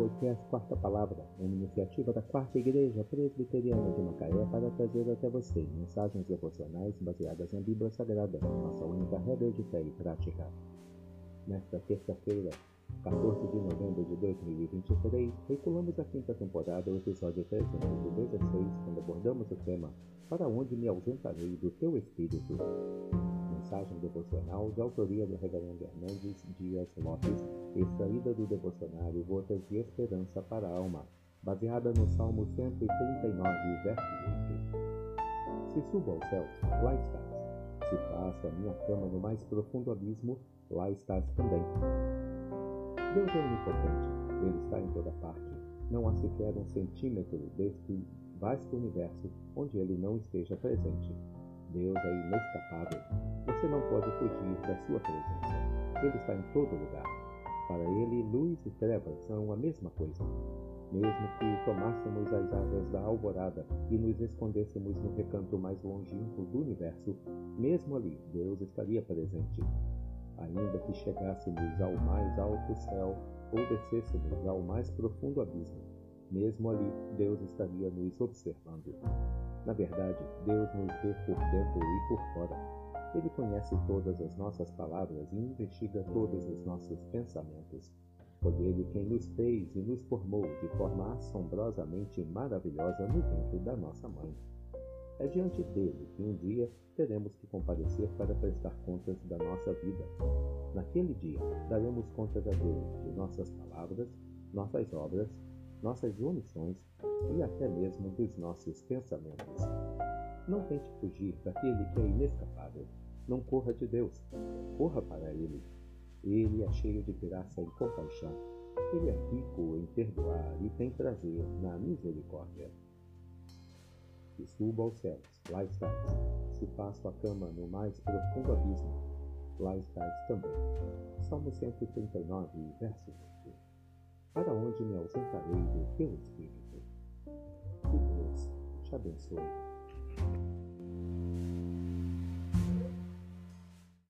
Podcast Quarta Palavra, uma iniciativa da Quarta Igreja Presbiteriana de Macaé para trazer até você mensagens devocionais baseadas na Bíblia Sagrada, nossa única regra de fé e prática. Nesta terça-feira, 14 de novembro de 2023, veiculamos a quinta temporada, o episódio 316, quando abordamos o tema Para onde me ausentarei do teu Espírito? Mensagem devocional de autoria do Reverendo Hernandes Dias Lopes, extraída do devocionário Gotas de Esperança para a Alma, baseada no Salmo 139, verso 8. Se subo aos céus, lá estás. Se faço a minha cama no mais profundo abismo, lá estás também. Deus é onipotente, Ele está em toda parte. Não há sequer um centímetro deste vasto universo onde Ele não esteja presente. Deus é inescapável. Você não pode fugir da sua presença. Ele está em todo lugar. Para Ele, luz e trevas são a mesma coisa. Mesmo que tomássemos as asas da alvorada e nos escondêssemos no recanto mais longínquo do universo, mesmo ali Deus estaria presente ainda que chegássemos ao mais alto céu ou descêssemos ao mais profundo abismo, mesmo ali Deus estaria nos observando. Na verdade, Deus nos vê por dentro e por fora. Ele conhece todas as nossas palavras e investiga todos os nossos pensamentos. Foi Ele quem nos fez e nos formou de forma assombrosamente maravilhosa no ventre da nossa mãe. É diante dele que um dia teremos que comparecer para prestar contas da nossa vida. Naquele dia, daremos contas a Deus de nossas palavras, nossas obras, nossas omissões e até mesmo dos nossos pensamentos. Não tente fugir daquele que é inescapável. Não corra de Deus, corra para Ele. Ele é cheio de graça e compaixão. Ele é rico em perdoar e tem prazer na misericórdia que subo aos céus, lá estás. Se faço a cama no mais profundo abismo, lá estás também. Salmo 139, verso 8. Para onde me ausentarei teu Espírito? Que Deus te abençoe.